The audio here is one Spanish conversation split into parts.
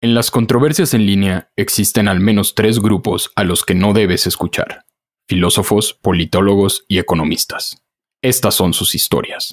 En las controversias en línea existen al menos tres grupos a los que no debes escuchar. Filósofos, politólogos y economistas. Estas son sus historias.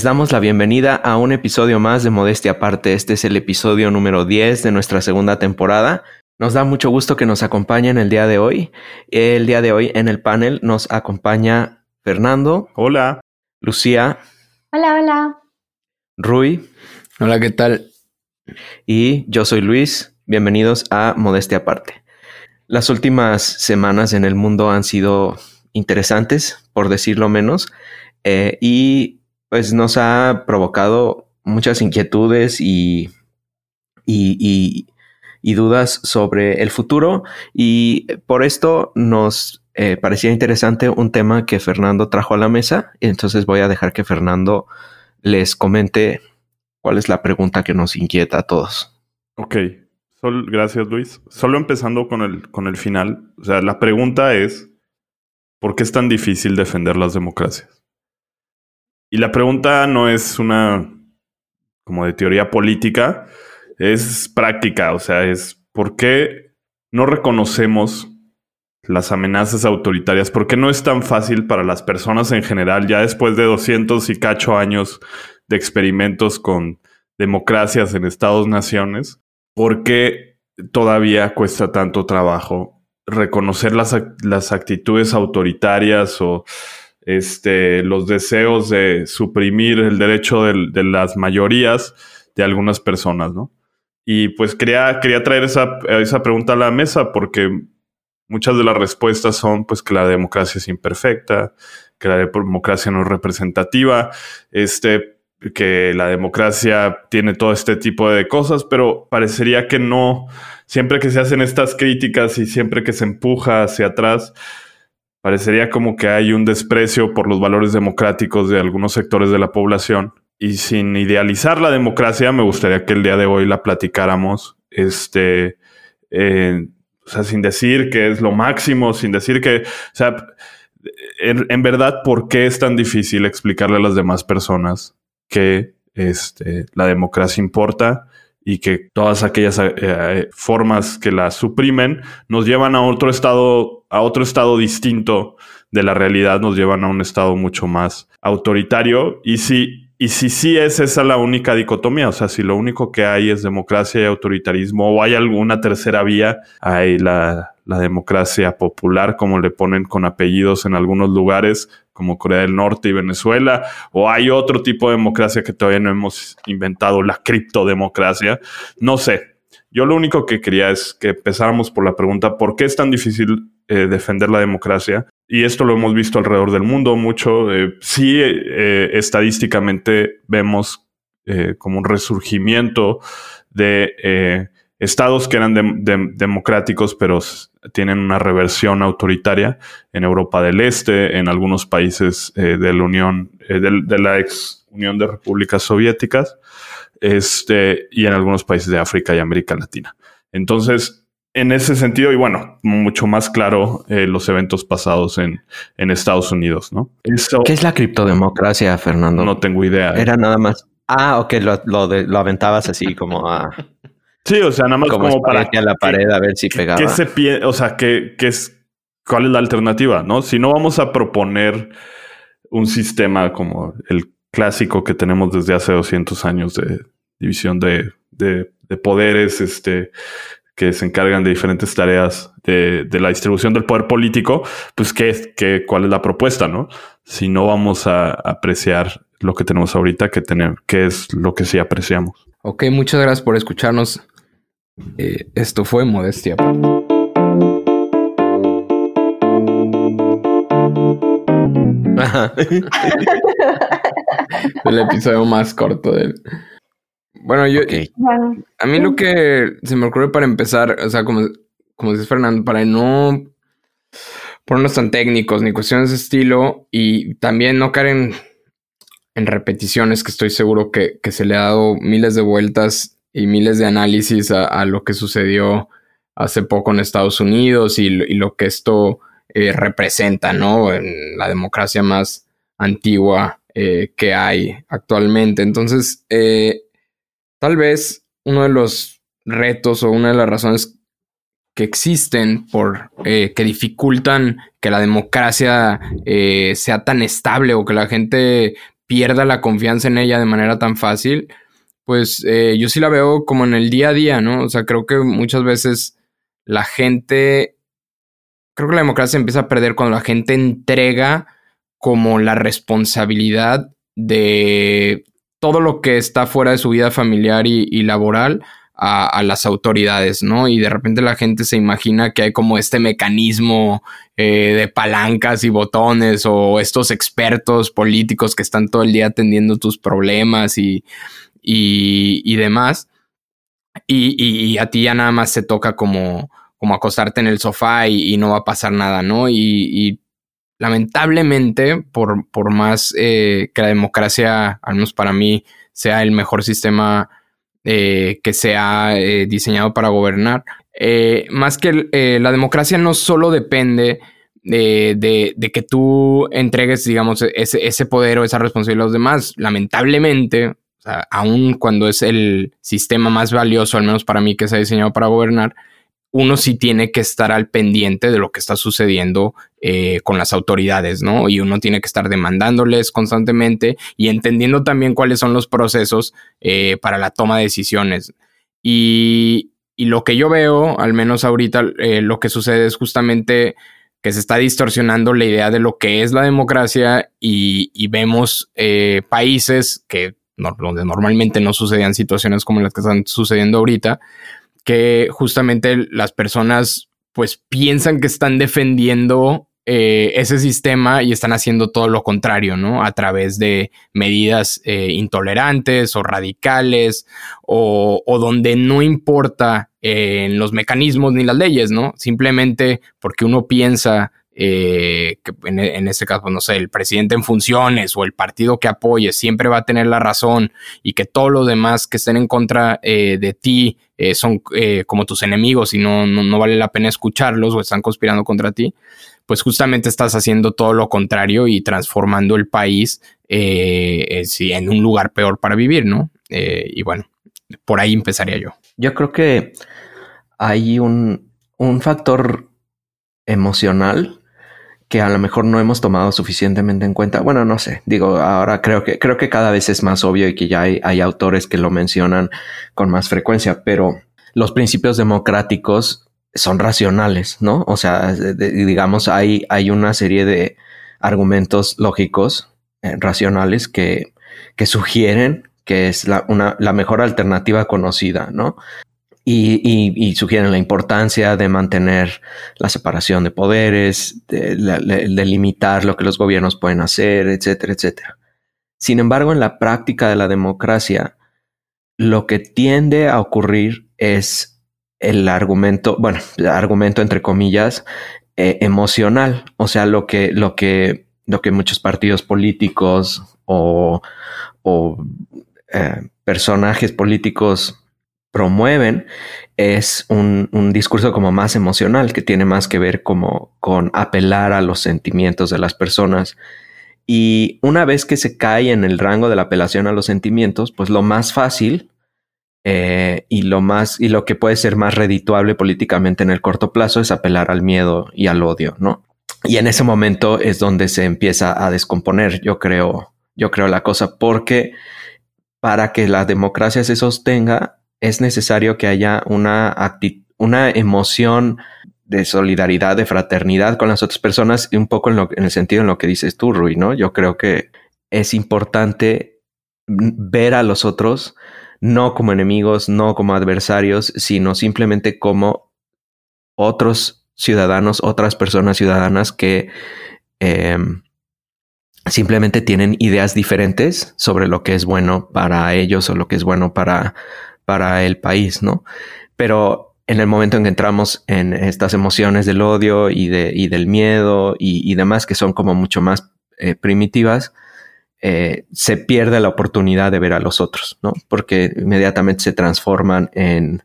Les damos la bienvenida a un episodio más de Modestia Aparte. Este es el episodio número 10 de nuestra segunda temporada. Nos da mucho gusto que nos acompañen el día de hoy. El día de hoy en el panel nos acompaña Fernando. Hola. Lucía. Hola, hola. Rui. Hola, ¿qué tal? Y yo soy Luis. Bienvenidos a Modestia Aparte. Las últimas semanas en el mundo han sido interesantes, por decirlo menos, eh, y pues nos ha provocado muchas inquietudes y, y, dudas sobre el futuro y por esto nos eh, parecía interesante un tema que Fernando trajo a la mesa. Entonces voy a dejar que Fernando les comente cuál es la pregunta que nos inquieta a todos. Ok, gracias Luis. Solo empezando con el, con el final. O sea, la pregunta es, ¿por qué es tan difícil defender las democracias? Y la pregunta no es una como de teoría política, es práctica, o sea, es ¿por qué no reconocemos las amenazas autoritarias? ¿Por qué no es tan fácil para las personas en general, ya después de 200 y cacho años de experimentos con democracias en Estados-naciones? ¿Por qué todavía cuesta tanto trabajo reconocer las, las actitudes autoritarias o este, los deseos de suprimir el derecho de, las mayorías de algunas personas, ¿no? Y pues quería, quería traer esa, esa pregunta a la mesa porque muchas de las respuestas son pues que la democracia es imperfecta, que la democracia no es representativa, este, que la democracia tiene todo este tipo de cosas, pero parecería que no, siempre que se hacen estas críticas y siempre que se empuja hacia atrás, Parecería como que hay un desprecio por los valores democráticos de algunos sectores de la población. Y sin idealizar la democracia, me gustaría que el día de hoy la platicáramos. Este, eh, o sea, sin decir que es lo máximo, sin decir que, o sea, en, verdad, ¿por qué es tan difícil explicarle a las demás personas que este, la democracia importa y que todas aquellas eh, eh, formas que la suprimen nos llevan a otro estado, a otro estado distinto de la realidad, nos llevan a un estado mucho más autoritario. Y si, y si sí es esa la única dicotomía, o sea, si lo único que hay es democracia y autoritarismo, o hay alguna tercera vía, hay la democracia popular, como le ponen con apellidos en algunos lugares, como Corea del Norte y Venezuela, o hay otro tipo de democracia que todavía no hemos inventado, la criptodemocracia. No sé. Yo lo único que quería es que empezáramos por la pregunta, ¿por qué es tan difícil eh, defender la democracia? Y esto lo hemos visto alrededor del mundo mucho. Eh, sí, eh, estadísticamente vemos como un resurgimiento de estados que eran democráticos, pero tienen una reversión autoritaria en Europa del Este, en algunos países eh, de la Unión, eh, de, la ex Unión de Repúblicas Soviéticas, este, y en algunos países de África y América Latina. Entonces, en ese sentido, y bueno, mucho más claro eh, los eventos pasados en, en Estados Unidos, ¿no? ¿Qué es la criptodemocracia, Fernando? No tengo idea. Era nada más. Ah, ok, lo, lo, lo aventabas así como a. Sí, o sea, nada más como, para a la pared a ver si pegaba. ¿Qué se pie, o sea, ¿qué, qué es, ¿cuál es la alternativa? ¿No? Si no vamos a proponer un sistema como el clásico que tenemos desde hace 200 años de división de, de, poderes, este, que se encargan de diferentes tareas de, de la distribución del poder político, pues ¿qué, qué, cuál es la propuesta, ¿no? Si no vamos a apreciar lo que tenemos ahorita, que, tenemos, qué es lo que sí apreciamos. Ok, muchas gracias por escucharnos. Eh, esto fue Modestia. el episodio más corto del. Bueno, yo, a mí lo que se me ocurre para empezar, o sea, como, como dice Fernando, para no ponernos tan técnicos ni cuestiones de estilo y también no caer en, repeticiones que estoy seguro que, se le ha dado miles de vueltas y miles de análisis a, lo que sucedió hace poco en Estados Unidos y, lo que esto eh, representa, ¿no? En la democracia más antigua eh, que hay actualmente. Entonces, eh, tal vez uno de los retos o una de las razones que existen por que dificultan que la democracia sea tan estable o que la gente pierda la confianza en ella de manera tan fácil, pues yo sí la veo como en el día a día, ¿no? O sea, creo que muchas veces la gente, creo que la democracia empieza a perder cuando la gente entrega como la responsabilidad de todo lo que está fuera de su vida familiar y, laboral a, las autoridades, ¿no? Y de repente la gente se imagina que hay como este mecanismo eh, de palancas y botones o estos expertos políticos que están todo el día atendiendo tus problemas y, y, demás. Y, a ti ya nada más se toca como, como acostarte en el sofá y, no va a pasar nada, ¿no? Y, lamentablemente, por, por más eh, que la democracia, al menos para mí, sea el mejor sistema eh, que se ha eh, diseñado para gobernar, más que la democracia no solo depende de, de, que tú entregues, digamos, ese, ese, poder o esa responsabilidad a los demás. Lamentablemente, aun cuando es el sistema más valioso, al menos para mí, que se ha diseñado para gobernar, uno sí tiene que estar al pendiente de lo que está sucediendo eh, con las autoridades, ¿no? Y uno tiene que estar demandándoles constantemente y entendiendo también cuáles son los procesos eh, para la toma de decisiones. Y, lo que yo veo, al menos ahorita, eh, lo que sucede es justamente que se está distorsionando la idea de lo que es la democracia y vemos países que donde normalmente no sucedían situaciones como las que están sucediendo ahorita, que justamente las personas pues piensan que están defendiendo eh, ese sistema y están haciendo todo lo contrario, ¿no? A través de medidas eh, intolerantes o radicales o, donde no importa eh, los mecanismos ni las leyes, ¿no? Simplemente porque uno piensa eh, que en, en, este caso, no sé, el presidente en funciones o el partido que apoye siempre va a tener la razón y que todos los demás que estén en contra eh, de ti eh, son como tus enemigos y no, no, vale la pena escucharlos o están conspirando contra ti, pues justamente estás haciendo todo lo contrario y transformando el país en un lugar peor para vivir, ¿no? y bueno, por ahí empezaría yo. Yo creo que hay un, un factor emocional que a lo mejor no hemos tomado suficientemente en cuenta. Bueno, no sé, digo, ahora creo que, creo que cada vez es más obvio y que ya hay, hay autores que lo mencionan con más frecuencia, pero los principios democráticos son racionales, ¿no? O sea, digamos, hay, hay una serie de argumentos lógicos, eh, racionales, que, que sugieren que es la, una, la mejor alternativa conocida, ¿no? Y, sugieren la importancia de mantener la separación de poderes, de, limitar lo que los gobiernos pueden hacer, etcétera, etcétera. Sin embargo, en la práctica de la democracia, lo que tiende a ocurrir es el argumento, bueno, argumento entre comillas, eh, emocional, o sea, lo que, lo que, lo que muchos partidos políticos o, eh, personajes políticos promueven es un, discurso como más emocional, que tiene más que ver como con apelar a los sentimientos de las personas. Y una vez que se cae en el rango de la apelación a los sentimientos, pues lo más fácil eh, y lo más y lo que puede ser más redituable políticamente en el corto plazo es apelar al miedo y al odio, ¿no? Y en ese momento es donde se empieza a descomponer, yo creo, yo creo la cosa, porque para que la democracia se sostenga, es necesario que haya una, una emoción de solidaridad, de fraternidad con las otras personas, y un poco en, el sentido en lo que dices tú, Rui, ¿no? Yo creo que es importante ver a los otros no como enemigos, no como adversarios, sino simplemente como otros ciudadanos, otras personas ciudadanas que, em, simplemente tienen ideas diferentes sobre lo que es bueno para ellos o lo que es bueno para, para el país, ¿no? Pero en el momento en que entramos en estas emociones del odio y, de, y del miedo y, demás, que son como mucho más eh, primitivas, eh, se pierde la oportunidad de ver a los otros, ¿no? Porque inmediatamente se transforman en,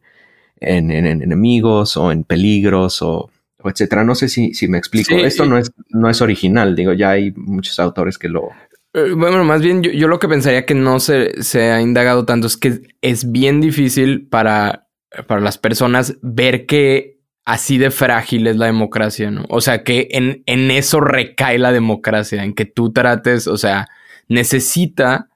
en, enemigos o en peligros o, etcétera. No sé si, si me explico. Esto no, es, no es original, digo, ya hay muchos autores que lo... Eh, bueno, más bien yo, lo que pensaría que no se, se, ha indagado tanto es que es bien difícil para, para las personas ver que así de frágil es la democracia, ¿no? O sea, que en, en eso recae la democracia, en que tú trates, o sea, necesita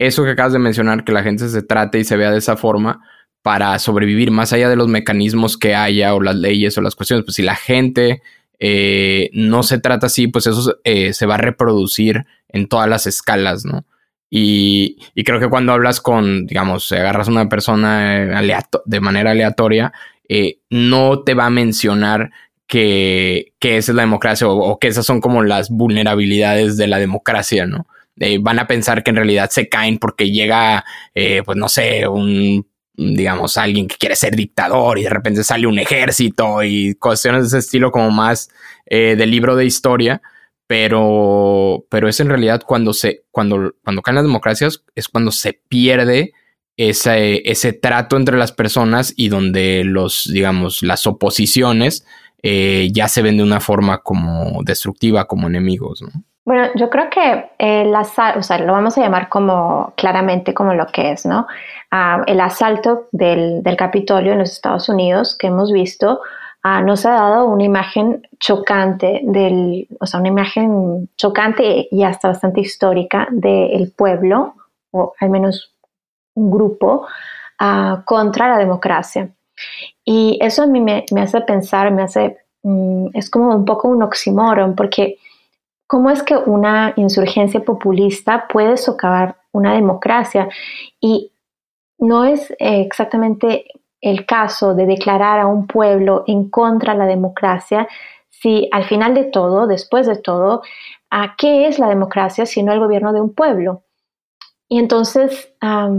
eso que acabas de mencionar, que la gente se trate y se vea de esa forma para sobrevivir, más allá de los mecanismos que haya o las leyes o las cuestiones. Pues si la gente eh, no se trata así, pues eso eh, se va a reproducir en todas las escalas, ¿no? Y, creo que cuando hablas con, digamos, agarras a una persona de manera aleatoria, eh, no te va a mencionar que, esa es la democracia o, que esas son como las vulnerabilidades de la democracia, ¿no? Eh, van a pensar que en realidad se caen porque llega, eh, pues no sé, un, digamos, alguien que quiere ser dictador y de repente sale un ejército y cuestiones de ese estilo como más eh, del libro de historia. Pero, pero es en realidad cuando se, cuando, cuando caen las democracias, es cuando se pierde ese, ese trato entre las personas y donde los, digamos, las oposiciones ya se ven de una forma como destructiva, como enemigos, ¿no? Bueno, yo creo que el asalto, o sea, lo vamos a llamar como claramente como lo que es, ¿no? Ah, el asalto del, del, Capitolio en los Estados Unidos que hemos visto ah, nos ha dado una imagen chocante del, o sea, una imagen chocante y hasta bastante histórica del pueblo, o al menos un grupo, ah, contra la democracia. Y eso a mí me, me hace pensar, me hace, mm, es como un poco un oxímoron, porque ¿Cómo es que una insurgencia populista puede socavar una democracia? Y no es eh, exactamente el caso de declarar a un pueblo en contra de la democracia si al final de todo, después de todo, ¿a qué es la democracia sino el gobierno de un pueblo? Y entonces,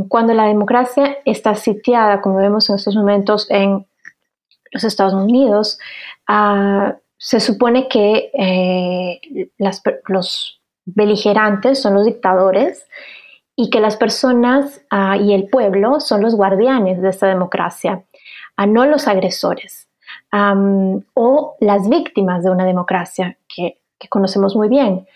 cuando la democracia está sitiada, como vemos en estos momentos en los Estados Unidos, uh, se supone que eh, los beligerantes son los dictadores y que las personas ah, y el pueblo son los guardianes de esta democracia, a no los agresores o las víctimas de una democracia que, conocemos muy bien.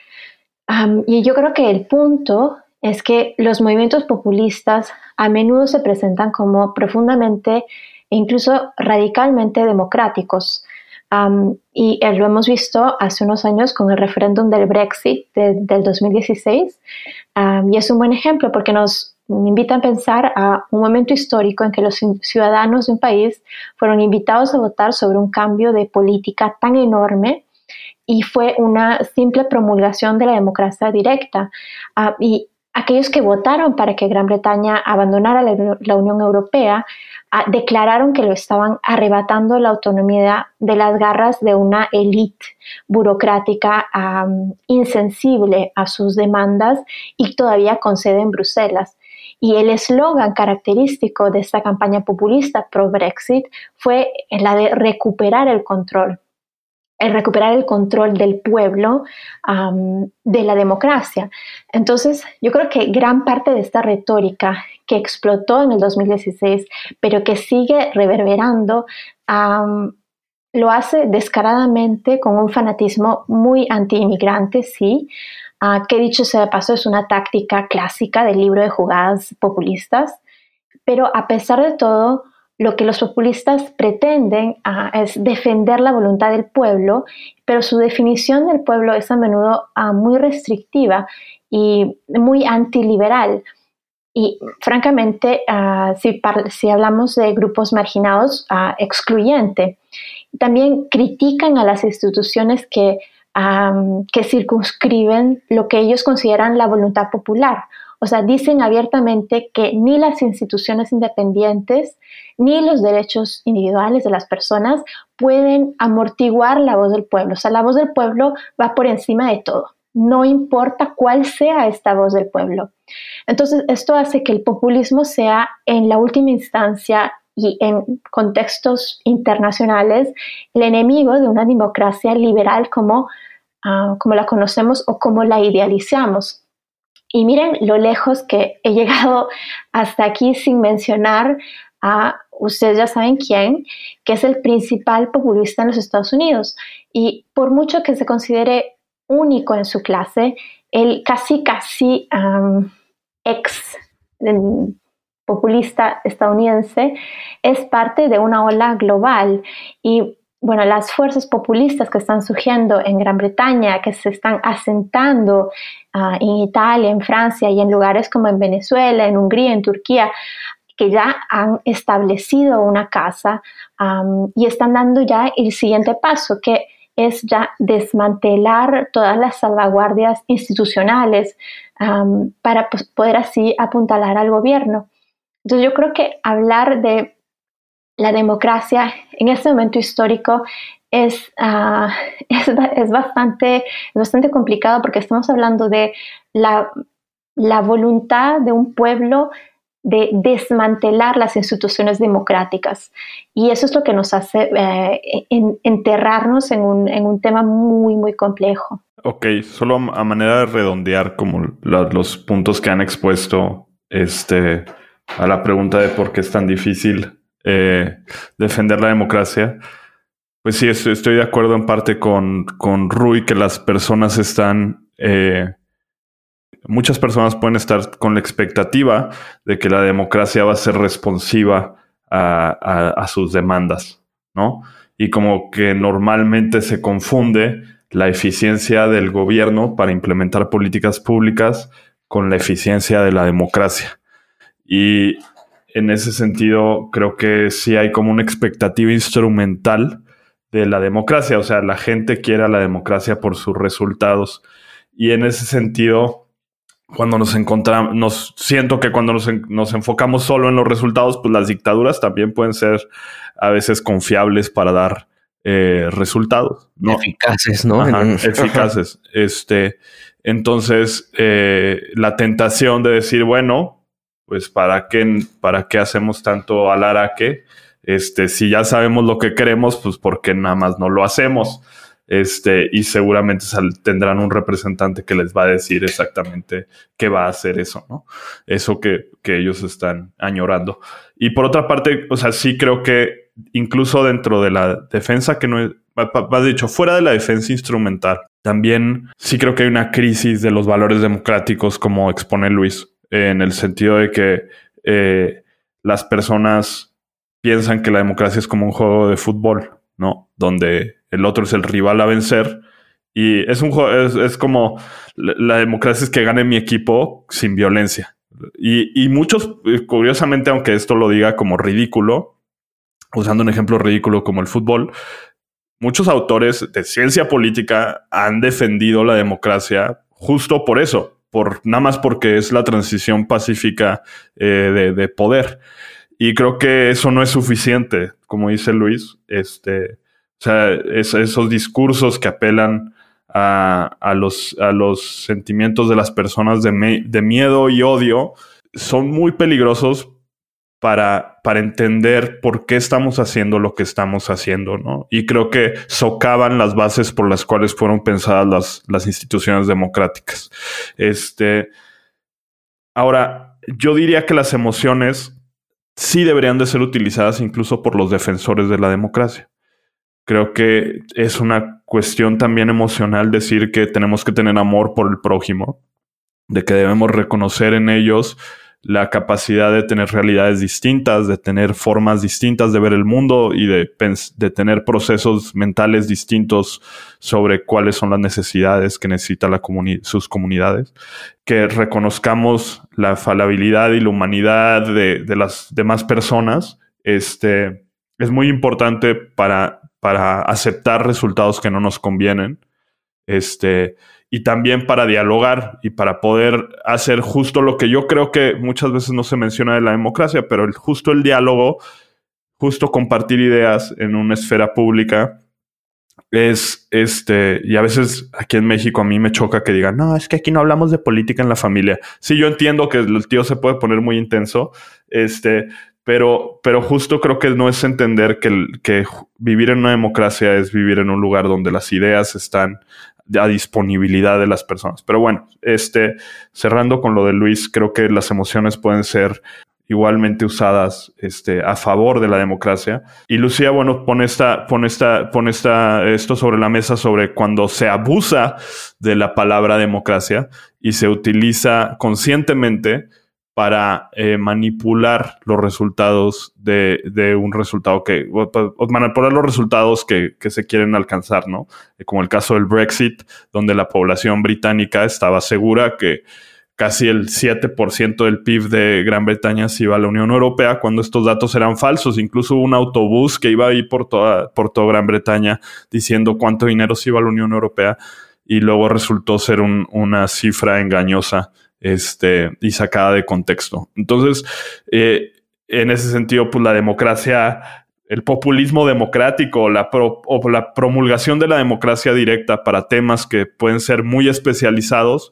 y yo creo que el punto es que los movimientos populistas a menudo se presentan como profundamente e incluso radicalmente democráticos y lo hemos visto hace unos años con el referéndum del Brexit del 2016. y es un buen ejemplo porque nos invita a pensar a un momento histórico en que los ciudadanos de un país fueron invitados a votar sobre un cambio de política tan enorme y fue una simple promulgación de la democracia directa. y aquellos que votaron para que Gran Bretaña abandonara la Unión Europea declararon que lo estaban arrebatando la autonomía de las garras de una élite burocrática insensible a sus demandas y todavía con sede en Bruselas. Y el eslogan característico de esta campaña populista pro-Brexit fue la de recuperar el control el recuperar el control del pueblo de la democracia. Entonces, yo creo que gran parte de esta retórica que explotó en el 2016, pero que sigue reverberando, lo hace descaradamente con un fanatismo muy anti-inmigrante, sí, uh, que dicho sea de paso es una táctica clásica del libro de jugadas populistas, pero a pesar de todo, lo que los populistas pretenden ah, es defender la voluntad del pueblo, pero su definición del pueblo es a menudo ah, muy restrictiva y muy antiliberal. Y francamente, ah, si, hablamos de grupos marginados, excluyente. También critican a las instituciones que, que circunscriben lo que ellos consideran la voluntad popular o sea, dicen abiertamente que ni las instituciones independientes ni los derechos individuales de las personas pueden amortiguar la voz del pueblo. O sea, la voz del pueblo va por encima de todo. no importa cuál sea esta voz del pueblo. Entonces, esto hace que el populismo sea en la última instancia y en contextos internacionales el enemigo de una democracia liberal como, ah, como la conocemos o como la idealizamos. Y miren lo lejos que he llegado hasta aquí sin mencionar a, ustedes ya saben quién, que es el principal populista en los Estados Unidos. Y por mucho que se considere único en su clase, el casi, casi ex populista estadounidense es parte de una ola global y bueno, las fuerzas populistas que están surgiendo en Gran Bretaña, que se están asentando ah, en Italia, en Francia y en lugares como en Venezuela, en Hungría, en Turquía, que ya han establecido una casa y están dando ya el siguiente paso, que es ya desmantelar todas las salvaguardias institucionales para pues, poder así apuntalar al gobierno. Entonces yo creo que hablar de la democracia en este momento histórico es, ah, es, bastante, bastante complicado porque estamos hablando de la, la voluntad de un pueblo de desmantelar las instituciones democráticas. Y eso es lo que nos hace eh, enterrarnos en un, en un, tema muy, muy complejo. Ok, solo a manera de redondear como los puntos que han expuesto este, a la pregunta de por qué es tan difícil eh, defender la democracia. Pues sí, estoy de acuerdo en parte con, con Rui que las personas están eh, muchas personas pueden estar con la expectativa de que la democracia va a ser responsiva a, sus demandas, ¿no? Y como que normalmente se confunde la eficiencia del gobierno para implementar políticas públicas con la eficiencia de la democracia. Y en ese sentido, creo que sí hay como una expectativa instrumental de la democracia. O sea, la gente quiere a la democracia por sus resultados. Y en ese sentido, cuando nos encontramos, nos siento que cuando nos, enfocamos solo en los resultados, pues las dictaduras también pueden ser a veces confiables para dar eh, resultados. Eficaces, ¿no? eficaces. Este, entonces, eh, la tentación de decir, bueno, pues para qué, para qué hacemos tanto alaraque, este, si ya sabemos lo que queremos, pues porque nada más no lo hacemos este, y seguramente tendrán un representante que les va a decir exactamente qué va a hacer eso, ¿no? Eso que, ellos están añorando. Y por otra parte, o sea, sí creo que incluso dentro de la defensa que no es, más dicho, fuera de la defensa instrumental, también sí creo que hay una crisis de los valores democráticos, como expone Luis, en el sentido de que eh, las personas piensan que la democracia es como un juego de fútbol, ¿no? Donde el otro es el rival a vencer. Y es un juego, es, como la democracia es que gane mi equipo sin violencia. Y, muchos, eh, curiosamente, aunque esto lo diga como ridículo, usando un ejemplo ridículo como el fútbol, muchos autores de ciencia política han defendido la democracia justo por eso, por nada más porque es la transición pacífica eh, de, poder. Y creo que eso no es suficiente, como dice Luis. Este, o sea, esos discursos que apelan a, a, los, a los sentimientos de las personas de, de miedo y odio son muy peligrosos para, para, entender por qué estamos haciendo lo que estamos haciendo, ¿no? Y creo que socavan las bases por las cuales fueron pensadas las, las instituciones democráticas. Este, ahora, yo diría que las emociones sí deberían de ser utilizadas incluso por los defensores de la democracia. Creo que es una cuestión también emocional decir que tenemos que tener amor por el prójimo, de que debemos reconocer en ellos la capacidad de tener realidades distintas, de tener formas distintas de ver el mundo y de, tener procesos mentales distintos sobre cuáles son las necesidades que necesitan la sus comunidades, que reconozcamos la falabilidad y la humanidad de, de las demás personas, este, es muy importante para para aceptar resultados que no nos convienen, este, y también para dialogar y para poder hacer justo lo que yo creo que muchas veces no se menciona de la democracia, pero justo el diálogo, justo compartir ideas en una esfera pública, es este, y a veces aquí en México a mí me choca que digan, no, es que aquí no hablamos de política en la familia. Sí, yo entiendo que el tío se puede poner muy intenso, este, pero, pero justo creo que no es entender que vivir en una democracia es vivir en un lugar donde las ideas están a disponibilidad de las personas. Pero bueno, este, cerrando con lo de Luis, creo que las emociones pueden ser igualmente usadas este, a favor de la democracia. Y Lucía, bueno, pone, esta, pone, esta, pone esta, esto sobre la mesa sobre cuando se abusa de la palabra democracia y se utiliza conscientemente para eh, manipular los resultados de, un resultado que, manipular los resultados que, se quieren alcanzar, ¿no? Como el caso del Brexit, donde la población británica estaba segura que casi el 7% del PIB de Gran Bretaña se iba a la Unión Europea, cuando estos datos eran falsos. Incluso un autobús que iba ahí por toda, por toda Gran Bretaña diciendo cuánto dinero se iba a la Unión Europea y luego resultó ser una cifra engañosa este, y sacada de contexto. Entonces, eh, en ese sentido, pues la democracia el populismo democrático la o la promulgación de la democracia directa para temas que pueden ser muy especializados,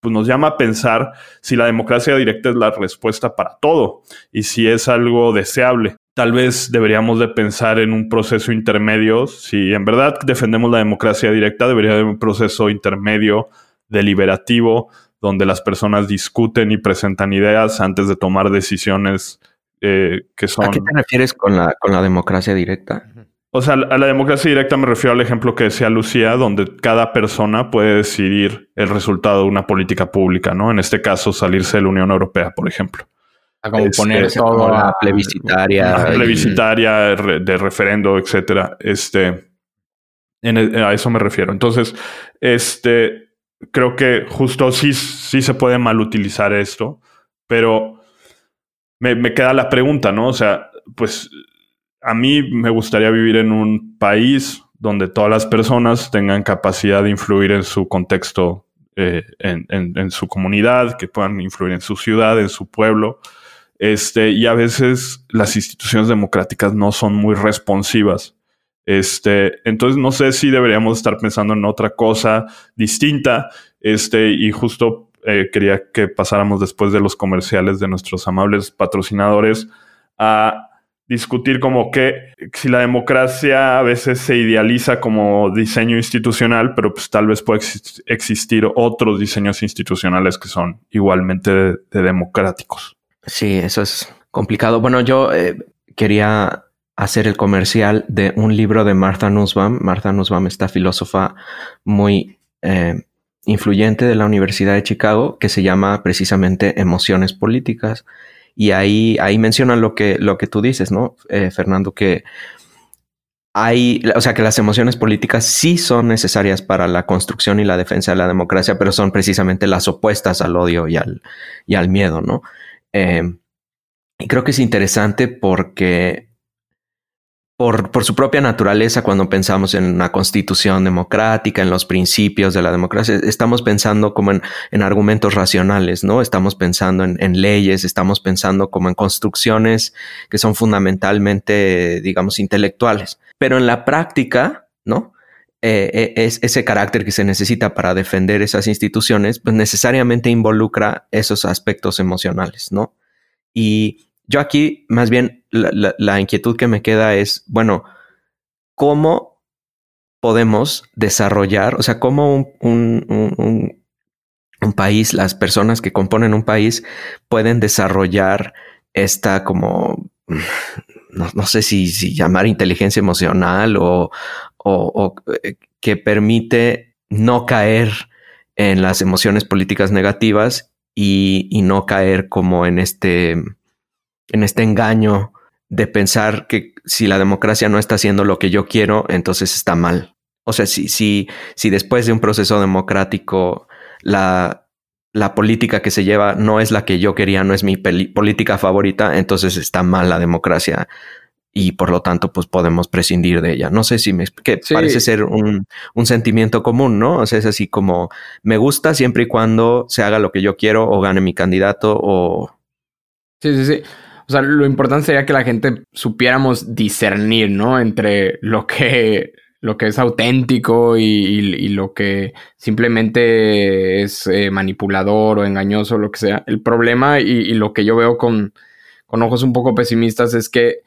pues nos llama a pensar si la democracia directa es la respuesta para todo y si es algo deseable. Tal vez deberíamos de pensar en un proceso intermedio. Si en verdad defendemos la democracia directa, debería haber un proceso intermedio deliberativo donde las personas discuten y presentan ideas antes de tomar decisiones eh, que son... ¿A qué te refieres con la, con la democracia directa? O sea, a la democracia directa me refiero al ejemplo que decía Lucía, donde cada persona puede decidir el resultado de una política pública, ¿no? En este caso, salirse de la Unión Europea, por ejemplo. A como este, poner todo la plebiscitaria. plebiscitaria, de referendo, etcétera. Este, e, a eso me refiero. Entonces, este, creo que justo sí, sí se puede mal utilizar esto, pero me, me queda la pregunta, ¿no? O sea, pues a mí me gustaría vivir en un país donde todas las personas tengan capacidad de influir en su contexto, eh, en, su comunidad, que puedan influir en su ciudad, en su pueblo. Este, y a veces las instituciones democráticas no son muy responsivas. Este, entonces no sé si deberíamos estar pensando en otra cosa distinta. Este, y justo eh, quería que pasáramos después de los comerciales de nuestros amables patrocinadores a discutir como que si la democracia a veces se idealiza como diseño institucional, pero pues tal vez puede existir otros diseños institucionales que son igualmente democráticos. Sí, eso es complicado. Bueno, yo eh, quería hacer el comercial de un libro de Martha Nussbaum. Martha Nussbaum, esta filósofa muy eh, influyente de la Universidad de Chicago, que se llama precisamente Emociones Políticas. Y ahí, ahí mencionan lo que, lo que tú dices, ¿no, eh, Fernando? Que hay, o sea, que las emociones políticas sí son necesarias para la construcción y la defensa de la democracia, pero son precisamente las opuestas al odio y al, y al miedo, ¿no? Eh, y creo que es interesante porque por, su propia naturaleza, cuando pensamos en una constitución democrática, en los principios de la democracia, estamos pensando como en, en argumentos racionales, ¿no? Estamos pensando en, en, leyes, estamos pensando como en construcciones que son fundamentalmente, digamos, intelectuales. Pero en la práctica, ¿no? Eh, eh es ese carácter que se necesita para defender esas instituciones, pues necesariamente involucra esos aspectos emocionales, ¿no? Y yo aquí, más bien, la, inquietud que me queda es, bueno, ¿cómo podemos desarrollar, o sea, cómo un, un, país, las personas que componen un país pueden desarrollar esta como, no, sé si, si, llamar inteligencia emocional o, o, eh, que permite no caer en las emociones políticas negativas y, y no caer como en este en este engaño de pensar que si la democracia no está haciendo lo que yo quiero, entonces está mal. O sea, si, si, si después de un proceso democrático la, la política que se lleva no es la que yo quería, no es mi política favorita, entonces está mal la democracia y por lo tanto pues podemos prescindir de ella. No sé si me que parece ser un, un, sentimiento común, ¿no? O sea, es así como me gusta siempre y cuando se haga lo que yo quiero o gane mi candidato o... Sí, sí, sí. O sea, lo importante sería que la gente supiéramos discernir, ¿no? Entre lo que lo que es auténtico y, lo que simplemente es eh, manipulador o engañoso, lo que sea. El problema y, lo que yo veo con, con, ojos un poco pesimistas es que,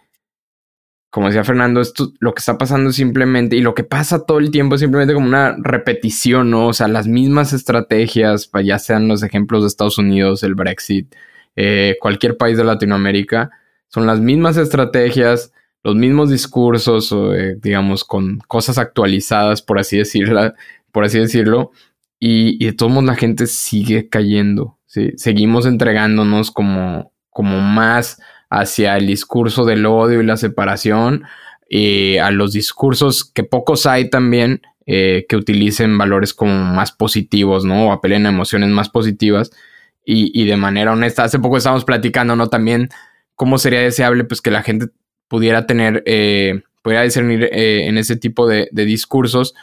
como decía Fernando, esto, lo que está pasando es simplemente, y lo que pasa todo el tiempo es simplemente como una repetición, ¿no? O sea, las mismas estrategias, ya sean los ejemplos de Estados Unidos, el Brexit, eh, cualquier país de Latinoamérica, son las mismas estrategias los mismos discursos, eh, digamos, con cosas actualizadas, por así decirlo, por así decirlo, y, de todos modos la gente sigue cayendo. Seguimos entregándonos como, como más hacia el discurso del odio y la separación, eh, a los discursos que pocos hay también, que utilicen valores como más positivos, ¿no? O apelen a emociones más positivas y, y de manera honesta. Hace poco estábamos platicando, ¿no? También cómo sería deseable, pues, que la gente pudiera tener, eh, pudiera discernir eh, en ese tipo de, discursos.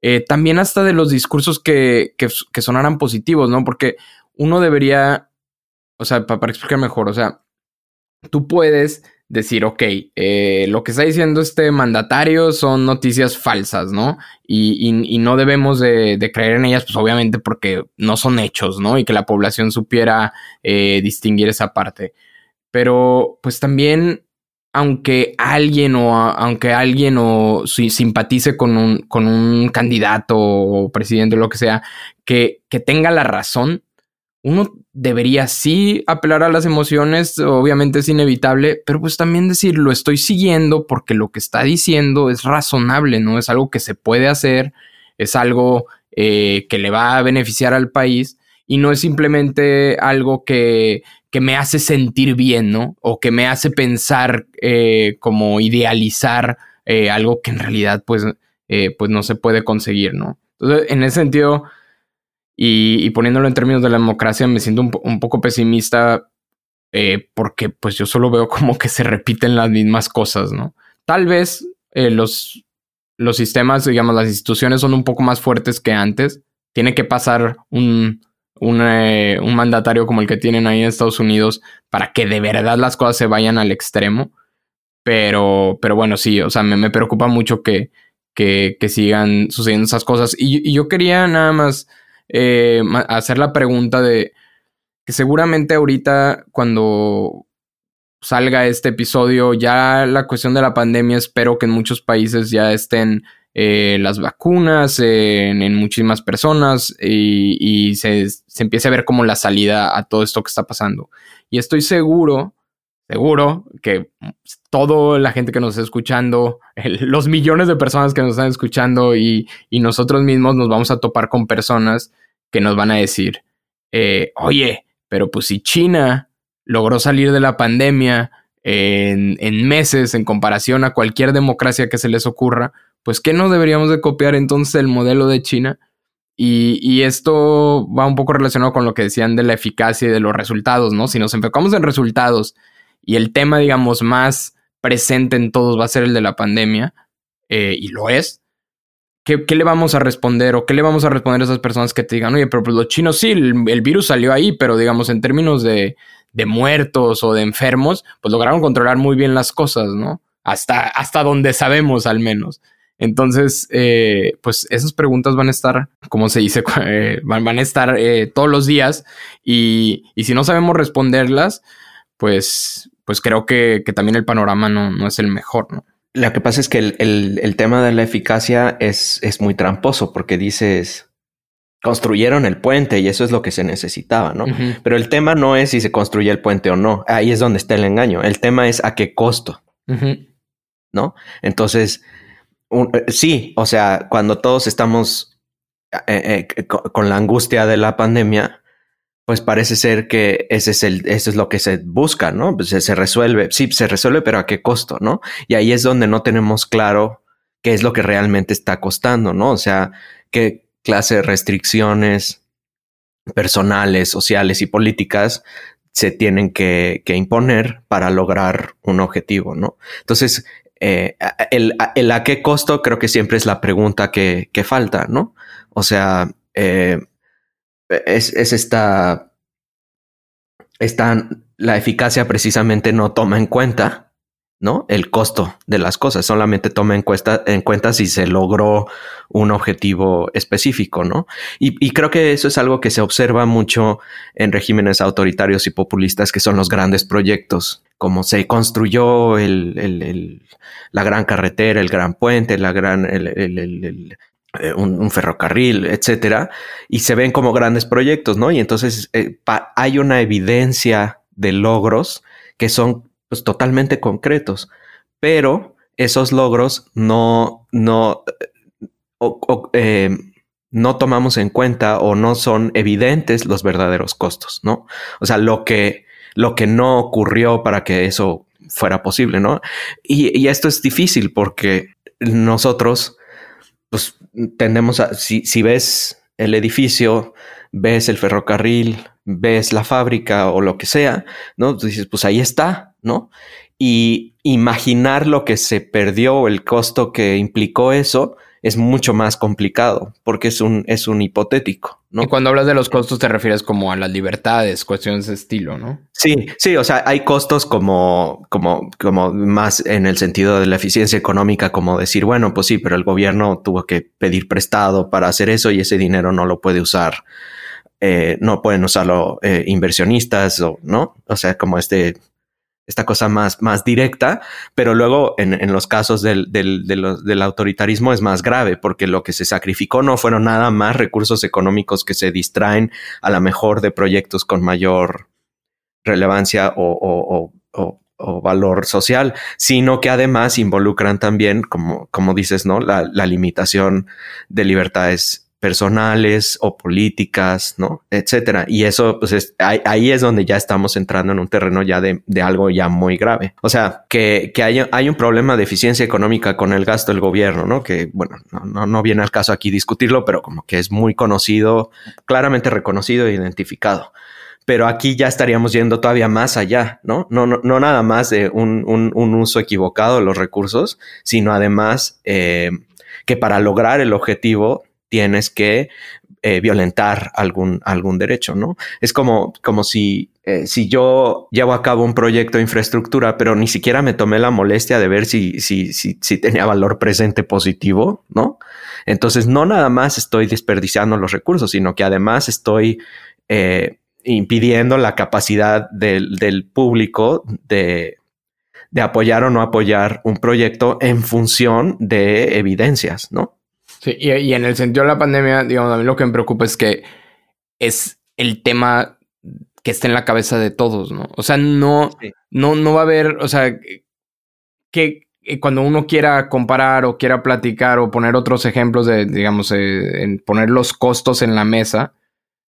Eh, también hasta de los discursos que, que, sonaran positivos, ¿no? Porque uno debería, o sea, para, explicar mejor, o sea, tú puedes decir, ok, lo que está diciendo este mandatario son noticias falsas, ¿no? Y, no debemos de, creer en ellas, pues obviamente porque no son hechos, ¿no? Y que la población supiera distinguir esa parte. Pero pues también aunque alguien o aunque alguien o simpatice con un, con un candidato o presidente o lo que sea, que, que tenga la razón, uno debería sí apelar a las emociones, obviamente es inevitable, pero pues también decir, lo estoy siguiendo porque lo que está diciendo es razonable, ¿no? Es algo que se puede hacer, es algo eh, que le va a beneficiar al país y no es simplemente algo que, que me hace sentir bien, ¿no? O que me hace pensar eh, como idealizar eh, algo que en realidad pues, pues no se puede conseguir, ¿no? Entonces, en ese sentido, y, poniéndolo en términos de la democracia, me siento un, poco pesimista porque pues yo solo veo como que se repiten las mismas cosas, ¿no? Tal vez los, los sistemas, digamos, las instituciones son un poco más fuertes que antes. Tiene que pasar un, eh, un, mandatario como el que tienen ahí en Estados Unidos para que de verdad las cosas se vayan al extremo. Pero, pero bueno, sí, o sea, me, preocupa mucho que, que, sigan sucediendo esas cosas. Y, yo quería nada más eh, hacer la pregunta de que seguramente ahorita cuando salga este episodio, ya la cuestión de la pandemia, espero que en muchos países ya estén eh, las vacunas en, muchísimas personas y, se, empiece a ver como la salida a todo esto que está pasando. Y estoy seguro, seguro que toda la gente que nos está escuchando, los millones de personas que nos están escuchando y, nosotros mismos nos vamos a topar con personas que nos van a decir, eh, oye, pero pues si China logró salir de la pandemia en, meses en comparación a cualquier democracia que se les ocurra, pues ¿qué no deberíamos de copiar entonces el modelo de China? Y, esto va un poco relacionado con lo que decían de la eficacia y de los resultados, ¿no? Si nos enfocamos en resultados y el tema, digamos, más presente en todos va a ser el de la pandemia, eh, y lo es, ¿qué, le vamos a responder o qué le vamos a responder a esas personas que te digan, oye, pero pues los chinos sí, el, virus salió ahí, pero digamos, en términos de, de, muertos o de enfermos, pues lograron controlar muy bien las cosas, ¿no? Hasta, hasta donde sabemos al menos. Entonces, eh, pues esas preguntas van a estar, como se dice, eh, van, a estar eh, todos los días y, si no sabemos responderlas, pues, pues creo que, también el panorama no, es el mejor, ¿no? Lo que pasa es que el, tema de la eficacia es, es muy tramposo porque dices, construyeron el puente y eso es lo que se necesitaba, ¿no? Pero el tema no es si se construye el puente o no. Ahí es donde está el engaño. El tema es a qué costo, ¿no? Entonces, eh, sí, o sea, cuando todos estamos eh, eh, con la angustia de la pandemia, pues parece ser que ese es el, eso es lo que se busca, ¿no? Pues se, resuelve, sí, se resuelve, pero a qué costo, ¿no? Y ahí es donde no tenemos claro qué es lo que realmente está costando, ¿no? O sea, qué clase de restricciones personales, sociales y políticas se tienen que, que, imponer para lograr un objetivo, ¿no? Entonces, eh, el, a qué costo creo que siempre es la pregunta que, falta, ¿no? O sea, eh, es, esta, esta, la eficacia precisamente no toma en cuenta, ¿no? El costo de las cosas, solamente toma en cuenta, en si se logró un objetivo específico, ¿no? Y, creo que eso es algo que se observa mucho en regímenes autoritarios y populistas, que son los grandes proyectos, como se construyó el, la gran carretera, el gran puente, la gran, el, eh, un, ferrocarril, etcétera, y se ven como grandes proyectos, ¿no? Y entonces eh, hay una evidencia de logros que son pues, totalmente concretos, pero esos logros no, no, eh, no tomamos en cuenta o no son evidentes los verdaderos costos, ¿no? O sea, lo que, lo que no ocurrió para que eso fuera posible, ¿no? Y, esto es difícil porque nosotros, pues, tendemos a, si, si ves el edificio, ves el ferrocarril, ves la fábrica o lo que sea, ¿no? dices, pues ahí está, ¿no? Y imaginar lo que se perdió, el costo que implicó eso, es mucho más complicado porque es un, es un hipotético, ¿no? Y cuando hablas de los costos te refieres como a las libertades, cuestiones de estilo, ¿no? Sí, sí, o sea, hay costos como, como, como más en el sentido de la eficiencia económica, como decir, bueno, pues sí, pero el gobierno tuvo que pedir prestado para hacer eso y ese dinero no lo puede usar, eh, no pueden usarlo eh, inversionistas o, ¿no? O sea, como este esta cosa más, más directa, pero luego en, los casos del, del, autoritarismo es más grave porque lo que se sacrificó no fueron nada más recursos económicos que se distraen a la mejor de proyectos con mayor relevancia o, valor social, sino que además involucran también, como, como dices, ¿no? La, la limitación de libertades personales o políticas, ¿no? Etcétera. Y eso, pues ahí, es donde ya estamos entrando en un terreno ya de, algo ya muy grave. O sea, que, que hay, hay, un problema de eficiencia económica con el gasto del gobierno, ¿no? Que, bueno, no, no, viene al caso aquí discutirlo, pero como que es muy conocido, claramente reconocido e identificado pero aquí ya estaríamos yendo todavía más allá, ¿no? No, no, no nada más de un, un, uso equivocado de los recursos, sino además eh, que para lograr el objetivo tienes que eh, violentar algún, algún derecho, ¿no? Es como, como si, eh, si yo llevo a cabo un proyecto de infraestructura, pero ni siquiera me tomé la molestia de ver si, si, si, tenía valor presente positivo, ¿no? Entonces, no nada más estoy desperdiciando los recursos, sino que además estoy eh, impidiendo la capacidad del, del público de, de apoyar o no apoyar un proyecto en función de evidencias, ¿no? Sí, y, en el sentido de la pandemia, digamos, a mí lo que me preocupa es que es el tema que está en la cabeza de todos, ¿no? O sea, no, no, no va a haber, o sea, que cuando uno quiera comparar o quiera platicar o poner otros ejemplos de, digamos, eh, en poner los costos en la mesa,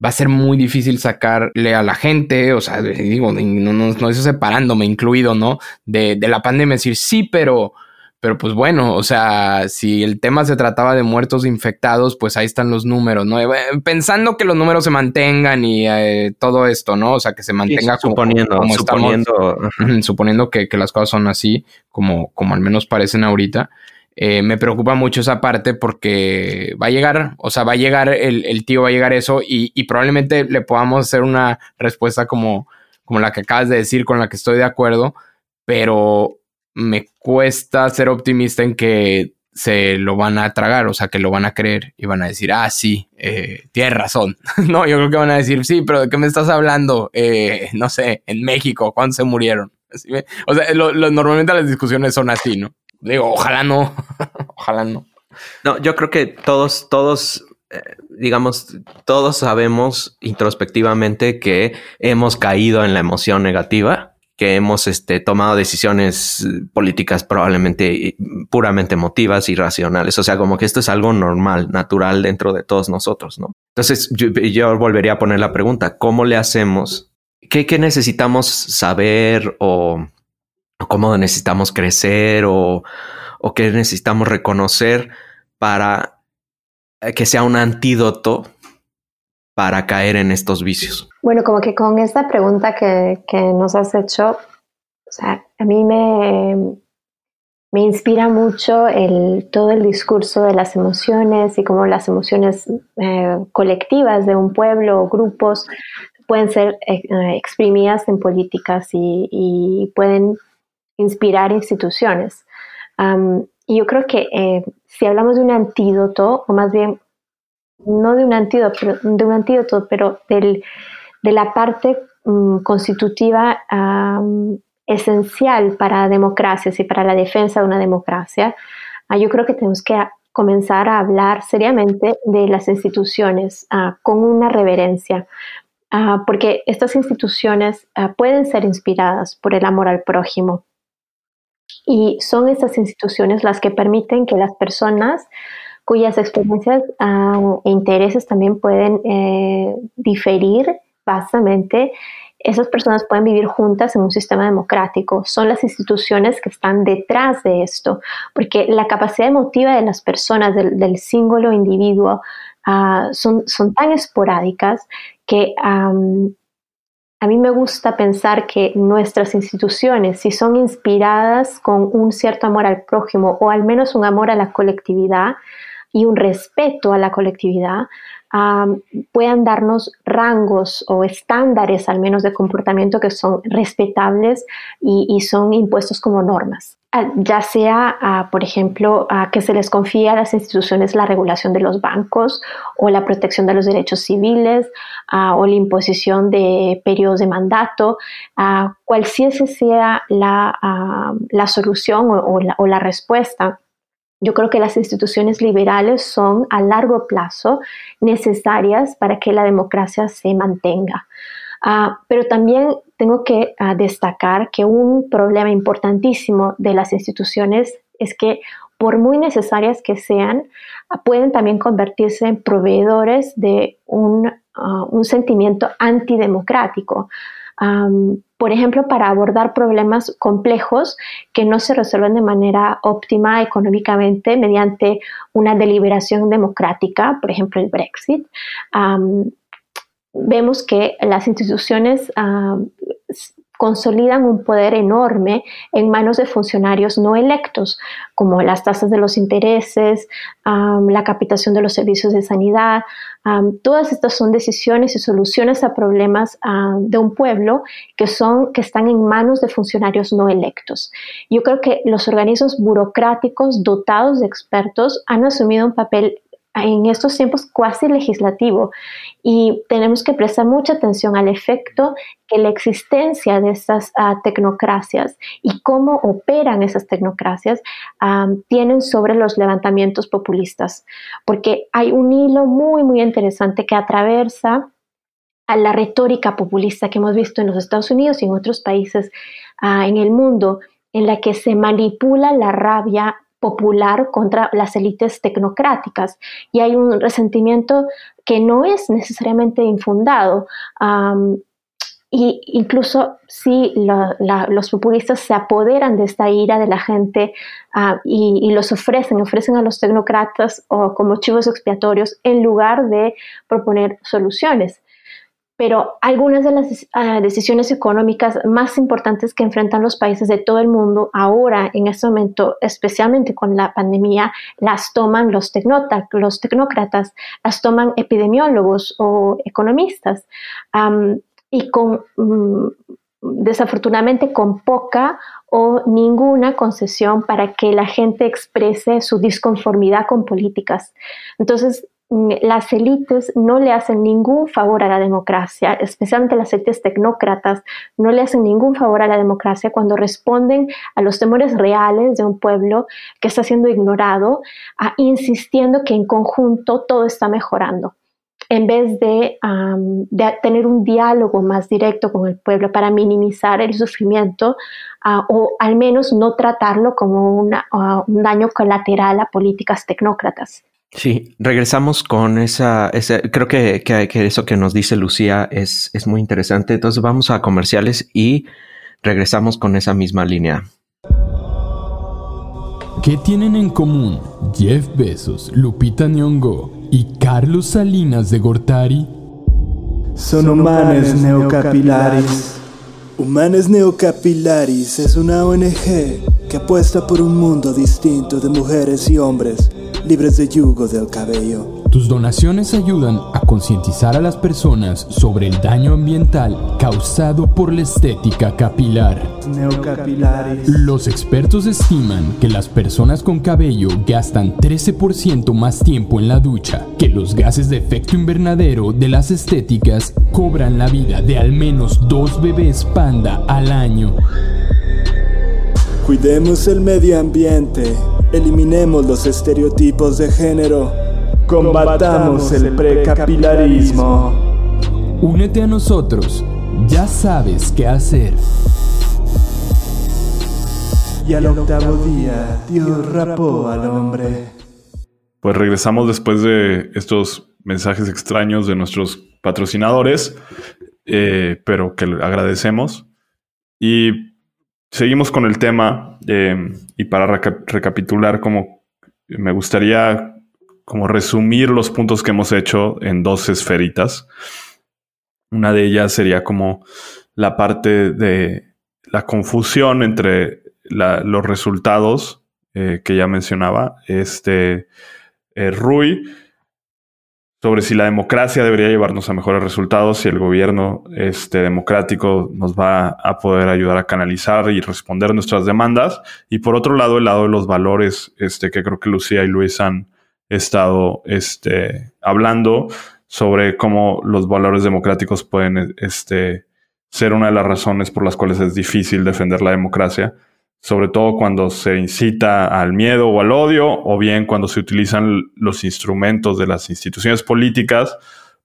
va a ser muy difícil sacarle a la gente, o sea, digo, no, no, no separándome, incluido, ¿no? De, de la pandemia, decir, sí, pero pero pues bueno, o sea, si el tema se trataba de muertos infectados, pues ahí están los números, ¿no? Eh, pensando que los números se mantengan y eh, todo esto, ¿no? O sea, que se mantenga suponiendo, como, suponiendo, suponiendo que, las cosas son así, como, como al menos parecen ahorita. Eh, me preocupa mucho esa parte porque va a llegar, o sea, va a llegar el, el tío, va a llegar eso y, y, probablemente le podamos hacer una respuesta como, como la que acabas de decir, con la que estoy de acuerdo, pero me cuesta ser optimista en que se lo van a tragar, o sea, que lo van a creer y van a decir, ah, sí, eh, tienes razón. no, yo creo que van a decir, sí, pero ¿de qué me estás hablando? Eh, no sé, en México, ¿cuándo se murieron? o sea, normalmente las discusiones son así, ¿no? Digo, ojalá no, ojalá no. No, yo creo que todos, todos, eh, digamos, todos sabemos introspectivamente que hemos caído en la emoción negativa que hemos este, tomado decisiones políticas probablemente eh, puramente emotivas y racionales. O sea, como que esto es algo normal, natural dentro de todos nosotros, ¿no? Entonces, yo, volvería a poner la pregunta, ¿cómo le hacemos? ¿Qué, necesitamos saber o, cómo necesitamos crecer o, o qué necesitamos reconocer para que sea un antídoto para caer en estos vicios? Bueno, como que con esta pregunta que, nos has hecho, o sea, a mí me, me inspira mucho el, todo el discurso de las emociones y cómo las emociones eh, colectivas de un pueblo o grupos pueden ser eh, exprimidas en políticas y, pueden inspirar instituciones. y yo creo que eh, si hablamos de un antídoto, o más bien, no de un antídoto, pero, de un antídoto, pero del, de la parte mm, constitutiva esencial para democracias y para la defensa de una democracia, ah, yo creo que tenemos que comenzar a hablar seriamente de las instituciones ah, con una reverencia, ah, porque estas instituciones pueden ser inspiradas por el amor al prójimo. Y son estas instituciones las que permiten que las personas cuyas experiencias e intereses también pueden eh, diferir bastante, esas personas pueden vivir juntas en un sistema democrático. Son las instituciones que están detrás de esto, porque la capacidad emotiva de las personas, del, del individuo, ah, son, son, tan esporádicas que a mí me gusta pensar que nuestras instituciones, si son inspiradas con un cierto amor al prójimo o al menos un amor a la colectividad y un respeto a la colectividad, puedan darnos rangos o estándares al menos de comportamiento que son respetables y, son impuestos como normas. Ah, ya sea, ah, por ejemplo, que se les confíe a las instituciones la regulación de los bancos o la protección de los derechos civiles ah, o la imposición de periodos de mandato, cual sea la, solución o la respuesta yo creo que las instituciones liberales son a largo plazo necesarias para que la democracia se mantenga. Ah, pero también tengo que ah, destacar que un problema importantísimo de las instituciones es que por muy necesarias que sean, ah, pueden también convertirse en proveedores de un, un sentimiento antidemocrático por ejemplo, para abordar problemas complejos que no se resuelven de manera óptima económicamente mediante una deliberación democrática, por ejemplo, el Brexit. vemos que las instituciones consolidan un poder enorme en manos de funcionarios no electos, como las tasas de los intereses, la capitación de los servicios de sanidad. todas estas son decisiones y soluciones a problemas de un pueblo que, son, que están en manos de funcionarios no electos. Yo creo que los organismos burocráticos dotados de expertos han asumido un papel en estos tiempos cuasi legislativo y tenemos que prestar mucha atención al efecto que la existencia de estas ah, tecnocracias y cómo operan esas tecnocracias tienen sobre los levantamientos populistas, porque hay un hilo muy, muy interesante que atraviesa a la retórica populista que hemos visto en los Estados Unidos y en otros países ah, en el mundo, en la que se manipula la rabia popular contra las élites tecnocráticas y hay un resentimiento que no es necesariamente infundado. y incluso si los populistas se apoderan de esta ira de la gente ah, y, los ofrecen, ofrecen a los tecnócratas o como chivos expiatorios en lugar de proponer soluciones pero algunas de las ah, decisiones económicas más importantes que enfrentan los países de todo el mundo ahora, en este momento, especialmente con la pandemia, las toman los, los tecnócratas, las toman epidemiólogos o economistas, y con, mm, desafortunadamente con poca o ninguna concesión para que la gente exprese su disconformidad con políticas. Entonces, las élites no le hacen ningún favor a la democracia, especialmente las élites tecnócratas, no le hacen ningún favor a la democracia cuando responden a los temores reales de un pueblo que está siendo ignorado, insistiendo que en conjunto todo está mejorando en vez de, tener un diálogo más directo con el pueblo para minimizar el sufrimiento ah, o al menos no tratarlo como ah, un daño colateral a políticas tecnócratas. Sí, regresamos con esa, creo que, que, eso que nos dice Lucía es, es muy interesante. Entonces vamos a comerciales y regresamos con esa misma línea. ¿Qué tienen en común Jeff Bezos, Lupita Nyong'o y Carlos Salinas de Gortari? Son humanes neocapilaris. Humanes Neocapilaris es una ONG que apuesta por un mundo distinto de mujeres y hombres libres de yugo del cabello. Tus donaciones ayudan a concientizar a las personas sobre el daño ambiental causado por la estética capilar. Neocapilaris. Los expertos estiman que las personas con cabello gastan 13% más tiempo en la ducha, que los gases de efecto invernadero de las estéticas cobran la vida de al menos dos bebés panda al año. Cuidemos el medio ambiente. Eliminemos los estereotipos de género. Combatamos el precapilarismo. Únete a nosotros, ya sabes qué hacer. Y al octavo día, Dios rapó al hombre. Pues regresamos después de estos mensajes extraños de nuestros patrocinadores, eh, pero que agradecemos. Y seguimos con el tema. eh, y para reca- recapitular, como me gustaría como resumir los puntos que hemos hecho en dos esferitas. Una de ellas sería como la parte de la confusión entre los resultados eh, que ya mencionaba. Este eh, Rui sobre si la democracia debería llevarnos a mejores resultados, si el gobierno este, democrático nos va a poder ayudar a canalizar y responder nuestras demandas. Y por otro lado, el lado de los valores, este, que creo que Lucía y Luis han estado este, hablando sobre cómo los valores democráticos pueden este, ser una de las razones por las cuales es difícil defender la democracia sobre todo cuando se incita al miedo o al odio, o bien cuando se utilizan los instrumentos de las instituciones políticas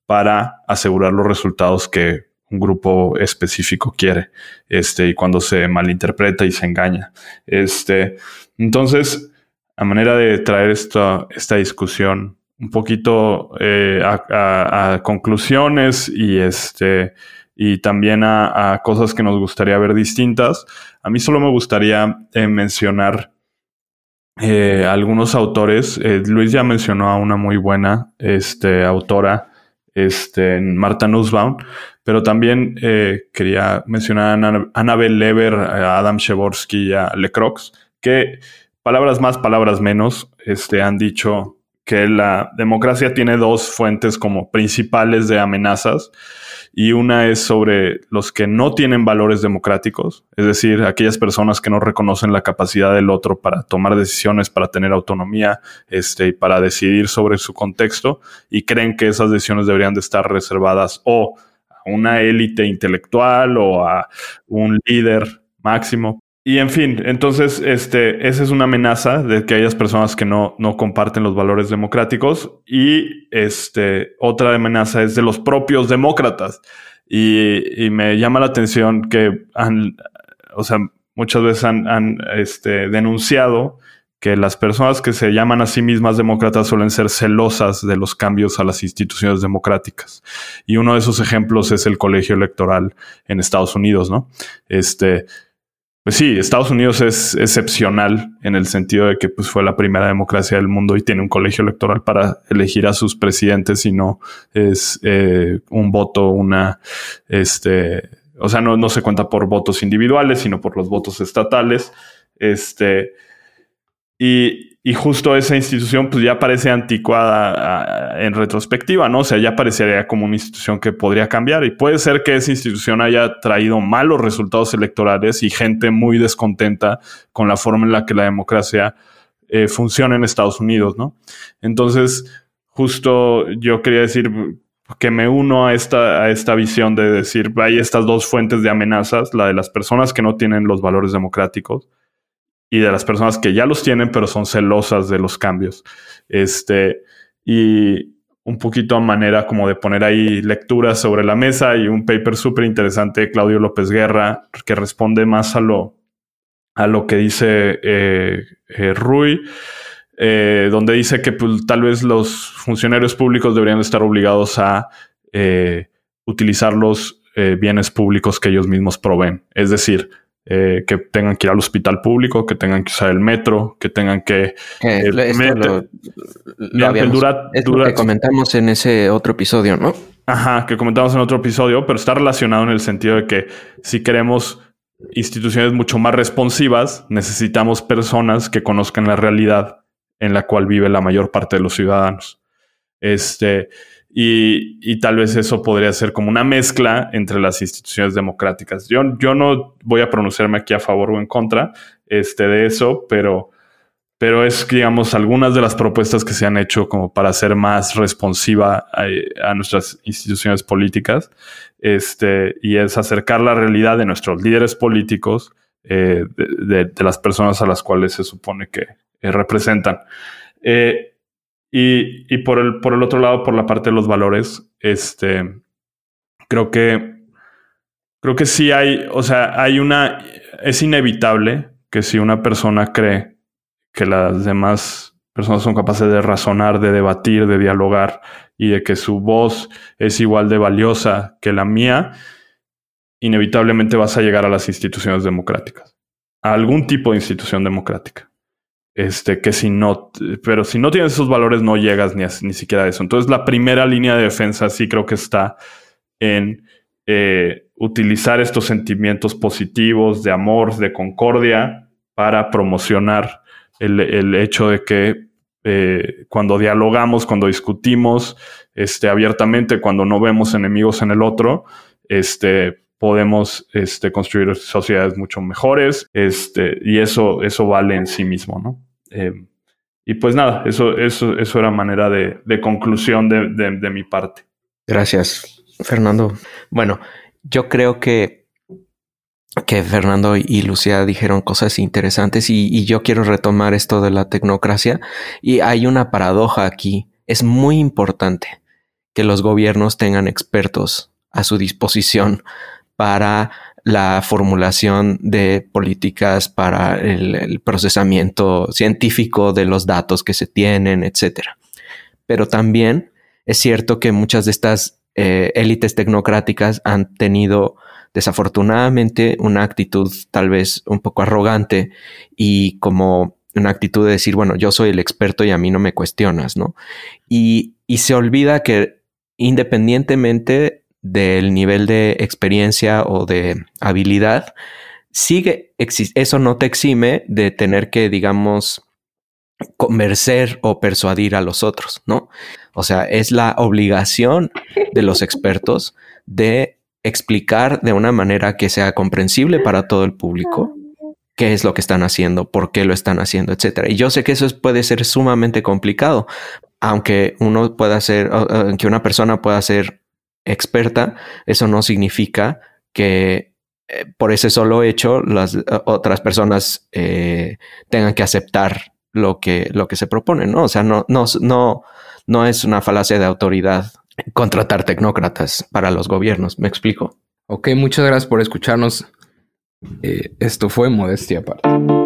para asegurar los resultados que un grupo específico quiere, este, y cuando se malinterpreta y se engaña. Este, entonces, a manera de traer esta, esta discusión un poquito eh, a, conclusiones y este y también a cosas que nos gustaría ver distintas. A mí solo me gustaría eh, mencionar eh, algunos autores. Eh, Luis ya mencionó a una muy buena este, autora, este, Marta Nussbaum, pero también quería mencionar a Annabel Lever, a Adam Przeworski y a Lecrox, que palabras más, palabras menos, este, han dicho que la democracia tiene dos fuentes como principales de amenazas y una es sobre los que no tienen valores democráticos, es decir, aquellas personas que no reconocen la capacidad del otro para tomar decisiones, para tener autonomía, este, y para decidir sobre su contexto, y creen que esas decisiones deberían de estar reservadas o a una élite intelectual o a un líder máximo. Y en fin, entonces, este, esa es una amenaza de que hayas personas que no, no comparten los valores democráticos. Y este, otra amenaza es de los propios demócratas. Y, me llama la atención que han, o sea, muchas veces han, han, este, denunciado que las personas que se llaman a sí mismas demócratas suelen ser celosas de los cambios a las instituciones democráticas. Y uno de esos ejemplos es el colegio electoral en Estados Unidos, ¿no? Este, pues sí, Estados Unidos es excepcional en el sentido de que pues, fue la primera democracia del mundo y tiene un colegio electoral para elegir a sus presidentes y no es eh, un voto, una, este, o sea, no, no se cuenta por votos individuales, sino por los votos estatales. Este, y, justo esa institución pues ya parece anticuada en retrospectiva, ¿no? O sea, ya parecería como una institución que podría cambiar y puede ser que esa institución haya traído malos resultados electorales y gente muy descontenta con la forma en la que la democracia eh, funciona en Estados Unidos, ¿no? Entonces, justo yo quería decir que me uno a esta, a esta visión de decir, hay estas dos fuentes de amenazas, la de las personas que no tienen los valores democráticos y de las personas que ya los tienen, pero son celosas de los cambios. Este, y un poquito a manera como de poner ahí lecturas sobre la mesa y un paper súper interesante de Claudio López Guerra que responde más a lo, a lo que dice eh, eh, Rui, eh, donde dice que pues, tal vez los funcionarios públicos deberían estar obligados a utilizar los bienes públicos que ellos mismos proveen. Es decir, eh, que tengan que ir al hospital público, que tengan que usar el metro, que tengan que... Eh, Eh, esto mete- lo, lo Mira, habíamos- dura- es lo dura- que comentamos en ese otro episodio, ¿no? Ajá, que comentamos en otro episodio, pero está relacionado en el sentido de que si queremos instituciones mucho más responsivas, necesitamos personas que conozcan la realidad en la cual vive la mayor parte de los ciudadanos. Este, y, y, tal vez eso podría ser como una mezcla entre las instituciones democráticas. Yo, yo no voy a pronunciarme aquí a favor o en contra este, de eso, pero, pero es, digamos, algunas de las propuestas que se han hecho como para ser más responsiva a, nuestras instituciones políticas, este, y es acercar la realidad de nuestros líderes políticos, eh, de, las personas a las cuales se supone que eh, representan. Eh, y, por, el, por el otro lado, por la parte de los valores, este, creo que, creo que sí hay, o sea, hay una, es inevitable que si una persona cree que las demás personas son capaces de razonar, de debatir, de dialogar y de que su voz es igual de valiosa que la mía, inevitablemente vas a llegar a las instituciones democráticas, a algún tipo de institución democrática. Este, que si no, pero si no tienes esos valores no llegas ni, ni siquiera a eso. Entonces la primera línea de defensa sí creo que está en eh, utilizar estos sentimientos positivos de amor, de concordia, para promocionar el, hecho de que eh, cuando dialogamos, cuando discutimos este, abiertamente, cuando no vemos enemigos en el otro, este, podemos este, construir sociedades mucho mejores este, y eso, eso vale en sí mismo, ¿no? Eh, y pues nada, eso, eso, eso era manera de, conclusión de, mi parte. Gracias, Fernando. Bueno, yo creo que, que Fernando y Lucía dijeron cosas interesantes y yo quiero retomar esto de la tecnocracia. Y hay una paradoja aquí. Es muy importante que los gobiernos tengan expertos a su disposición para la formulación de políticas para el, procesamiento científico de los datos que se tienen, etcétera. Pero también es cierto que muchas de estas eh, élites tecnocráticas han tenido desafortunadamente una actitud tal vez un poco arrogante y como una actitud de decir, bueno, yo soy el experto y a mí no me cuestionas, ¿no? Y, y se olvida que independientemente del nivel de experiencia o de habilidad, sigue, eso no te exime de tener que, digamos, convencer o persuadir a los otros, ¿no? O sea, es la obligación de los expertos de explicar de una manera que sea comprensible para todo el público qué es lo que están haciendo, por qué lo están haciendo, etcétera. Y yo sé que eso puede ser sumamente complicado, aunque uno pueda ser, aunque una persona pueda ser experta, eso no significa que eh, por ese solo hecho las eh, otras personas eh, tengan que aceptar lo que, lo que se propone, ¿no? O sea, no, no, no, no es una falacia de autoridad contratar tecnócratas para los gobiernos, ¿me explico? Ok, muchas gracias por escucharnos. esto fue Modestia Aparte.